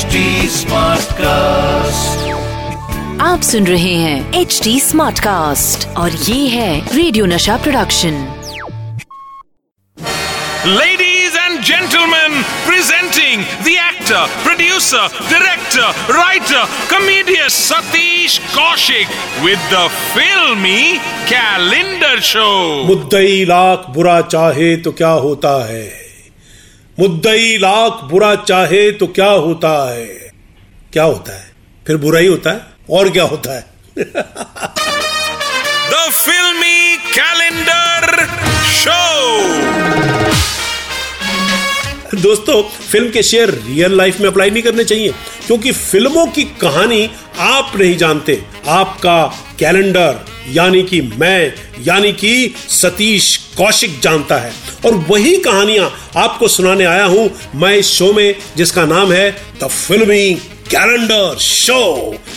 Smart cast आप सुन रहे हैं एच डी स्मार्ट कास्ट और ये है radio Nasha production ladies and gentleman presenting the actor producer director writer comedian Satish Kaushik with the filmy calendar show मुद्दई lakh बुरा चाहे तो क्या होता है? मुद्दई लाख बुरा चाहे तो क्या होता है? क्या होता है? फिर बुरा ही होता है? और क्या होता है? द फिल्मी कैलेंडर calendar दोस्तों फ़िल्म के शेयर रियल लाइफ में अप्लाई नहीं करने चाहिए, क्योंकि फ़िल्मों की कहानी आप नहीं जानते। आपका कैलेंडर यानी कि मैं, यानी कि सतीश कौशिक जानता है। और वही कहानियाँ आपको सुनाने आया हूँ मैं इस शो में, जिसका नाम है द फिल्मी कैलेंडर शो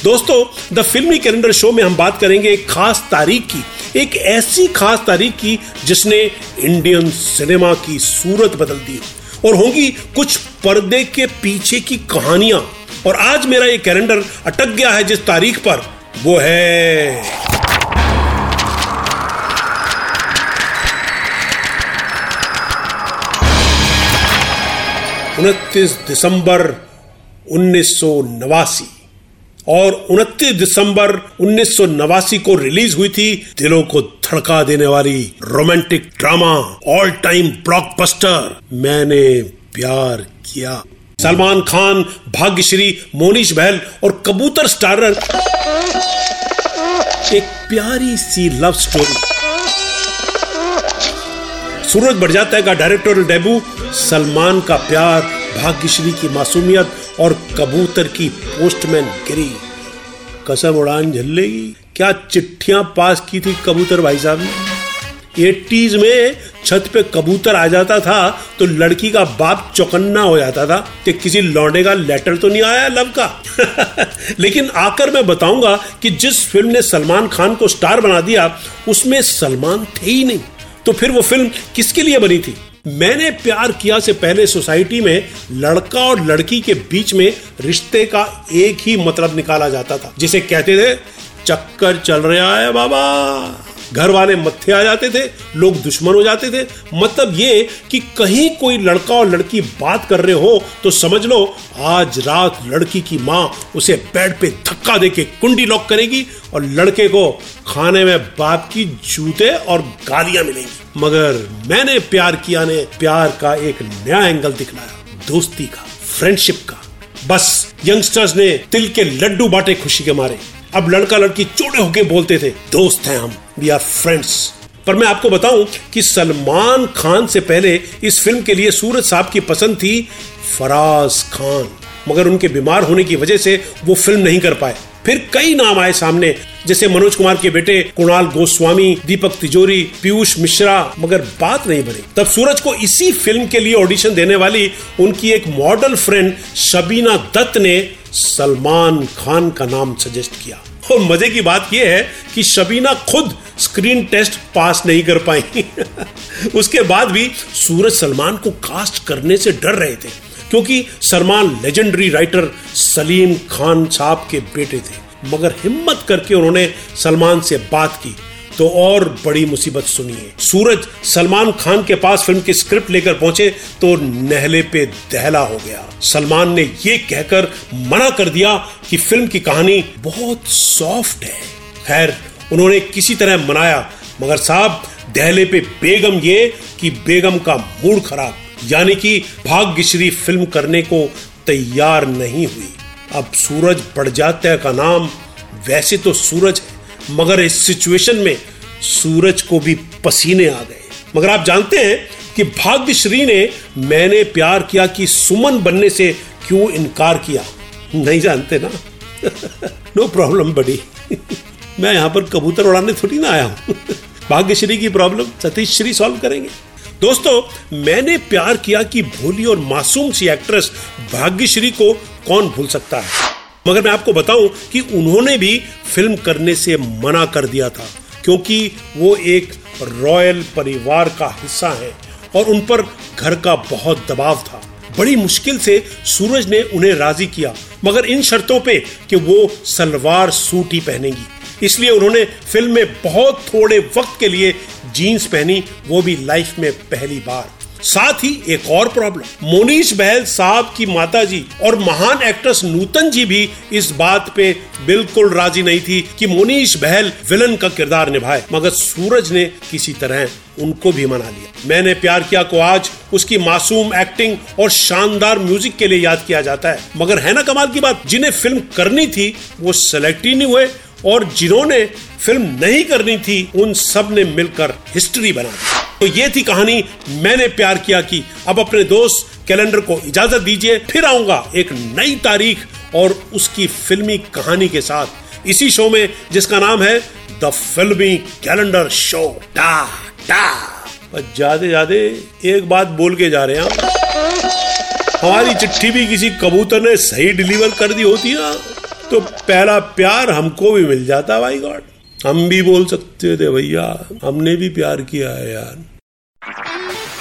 दोस्तों द फिल्मी कैलेंडर शो में हम बात करेंगे एक खास तारीख की, एक ऐसी खास तारीख की जिसने इंडियन सिनेमा की सूरत बदल दी। और होंगी कुछ पर्दे के पीछे की कहानियाँ। और आज मेरा ये कैलेंडर अटक गया है जिस तारीख पर, वो है। उनतीस दिसंबर उन्नीस सौ नवासी। और 29 दिसंबर उन्नीस सौ नवासी को रिलीज़ हुई थी दिलों को धड़का देने वाली romantic drama all time blockbuster Maine Pyar Kiya. Salman Khan, Bhagyashree Monish बहल और कबूतर स्टारर। एक प्यारी सी लव स्टोरी सूरज बढ़ जाता है का डायरेक्टोरियल डेब्यू सलमान का प्यार भाग्यश्री की मासूमियत और कबूतर की पोस्टमैन गिरी। कसम उड़ान झल्लेगी। क्या चिट्ठियाँ पास की थी कबूतर भाई साहब ने? एटीज में छत पे कबूतर आ जाता था तो लड़की का बाप चौकन्ना हो जाता था कि किसी लौंडे का लेटर तो नहीं आया लव का? लेकिन आकर मैं बताऊँगा कि जिस फ़िल्म ने सलमान खान को स्टार बना दिया, उसमें सलमान थे ही नहीं। तो फिर वो फ़िल्म किसके लिए बनी थी? मैंने प्यार किया से पहले सोसाइटी में लड़का और लड़की के बीच में रिश्ते का एक ही मतलब निकाला जाता था, जिसे कहते थे, चक्कर चल रहा है बाबा। घर वाले मत्थे आ जाते थे, लोग दुश्मन हो जाते थे। मतलब ये कि कहीं कोई लड़का और लड़की बात कर रहे हो तो समझ लो, आज रात लड़की की माँ उसे बेड पे धक्का देके कुंडी लॉक करेगी और लड़के को खाने में बाप की जूते और गालियाँ मिलेंगी। मगर मैंने प्यार किया ने, प्यार का एक नया एंगल दिखलाया, दोस्ती का फ्रेंडशिप का। बस यंगस्टर्स ने तिल के लड्डू बांटे खुशी के मारे। अब लड़का लड़की चोड़े होके बोलते थे, दोस्त हैं हम। वी आर फ्रेंड्स पर मैं आपको बताऊँ कि सलमान खान से पहले इस फ़िल्म के लिए सूरज साहब की पसंद थी फराज खान। मगर उनके बीमार होने की वजह से वो फ़िल्म नहीं कर पाए। फिर कई नाम आए सामने, जैसे मनोज कुमार के बेटे कुणाल गोस्वामी, दीपक तिजोरी, पीयूष मिश्रा। मगर बात नहीं बनी। तब सूरज को इसी फ़िल्म के लिए ऑडिशन देने वाली उनकी एक मॉडल फ्रेंड शबीना दत्त ने सलमान खान का नाम सजेस्ट किया। और मज़े की बात यह है कि शबीना खुद स्क्रीन टेस्ट पास नहीं कर पाई। उसके बाद भी सूरज सलमान को कास्ट करने से डर रहे थे, क्योंकि सलमान लेजेंडरी राइटर सलीम खान साहब के बेटे थे। मगर हिम्मत करके उन्होंने सलमान से बात की। तो और बड़ी मुसीबत सुनिए। सूरज सलमान खान के पास फ़िल्म की स्क्रिप्ट लेकर पहुँचे तो नहले पे दहला हो गया। सलमान ने ये कहकर मना कर दिया कि फ़िल्म की कहानी बहुत सॉफ्ट है। खैर, उन्होंने किसी तरह मनाया, मगर साहब, दहले पे बेगम ये कि बेगम का मूड खराब, यानी कि भाग्यश्री फ़िल्म करने को तैयार नहीं हुई। अब सूरज बढ़ जाते का नाम, वैसे तो सूरज मगर इस सिचुएशन में सूरज को भी पसीने आ गए। मगर आप जानते हैं कि भाग्यश्री ने, मैंने प्यार किया कि सुमन बनने से क्यों इनकार किया। नहीं जानते ना? नो प्रॉब्लम बड़ी मैं यहाँ पर कबूतर उड़ाने थोड़ी ना आया हूँ। भाग्यश्री की प्रॉब्लम सतीश श्री सॉल्व करेंगे। दोस्तों, मैंने प्यार किया कि भोली और मासूम सी एक्ट्रेस भाग्यश्री को कौन भूल सकता है? मगर मैं आपको बताऊँ कि उन्होंने भी फ़िल्म करने से मना कर दिया था, क्योंकि वो एक रॉयल परिवार का हिस्सा है और उन पर घर का बहुत दबाव था। बड़ी मुश्किल से सूरज ने उन्हें राज़ी किया, मगर इन शर्तों पे कि वो सलवार सूट ही पहनेंगी। इसलिए उन्होंने फ़िल्म में बहुत थोड़े वक्त के लिए जीन्स पहनी, वो भी लाइफ में पहली बार। साथ ही एक और प्रॉब्लम मोनीश बहल साहब की माता जी और महान एक्ट्रेस नूतन जी भी इस बात पे बिल्कुल राज़ी नहीं थी कि मोनीश बहल विलन का किरदार निभाए, मगर सूरज ने किसी तरह उनको भी मना लिया। मैंने प्यार किया को आज उसकी मासूम एक्टिंग और शानदार म्यूज़िक के लिए याद किया जाता है। मगर है ना कमाल की बात, जिन्हें फ़िल्म करनी थी, वो सेलेक्ट ही नहीं हुए और जिन्होंने फ़िल्म नहीं करनी थी, उन सबने मिलकर हिस्ट्री बना दी। तो ये थी कहानी मैंने प्यार किया कि। अब अपने दोस्त कैलेंडर को इजाज़त दीजिए, फिर आऊँगा एक नई तारीख और उसकी फिल्मी कहानी के साथ। इसी शो में जिसका नाम है द फिल्मी कैलेंडर शो। टा टा। ज़्यादा ज़्यादा एक बात बोल के जा रहे हैं हमारी चिट्ठी भी किसी कबूतर ने सही डिलीवर कर दी होती ना तो पहला प्यार हमको भी मिल जाता, भाई गॉड। हम भी बोल सकते थे, भैया। हमने भी प्यार किया है, यार।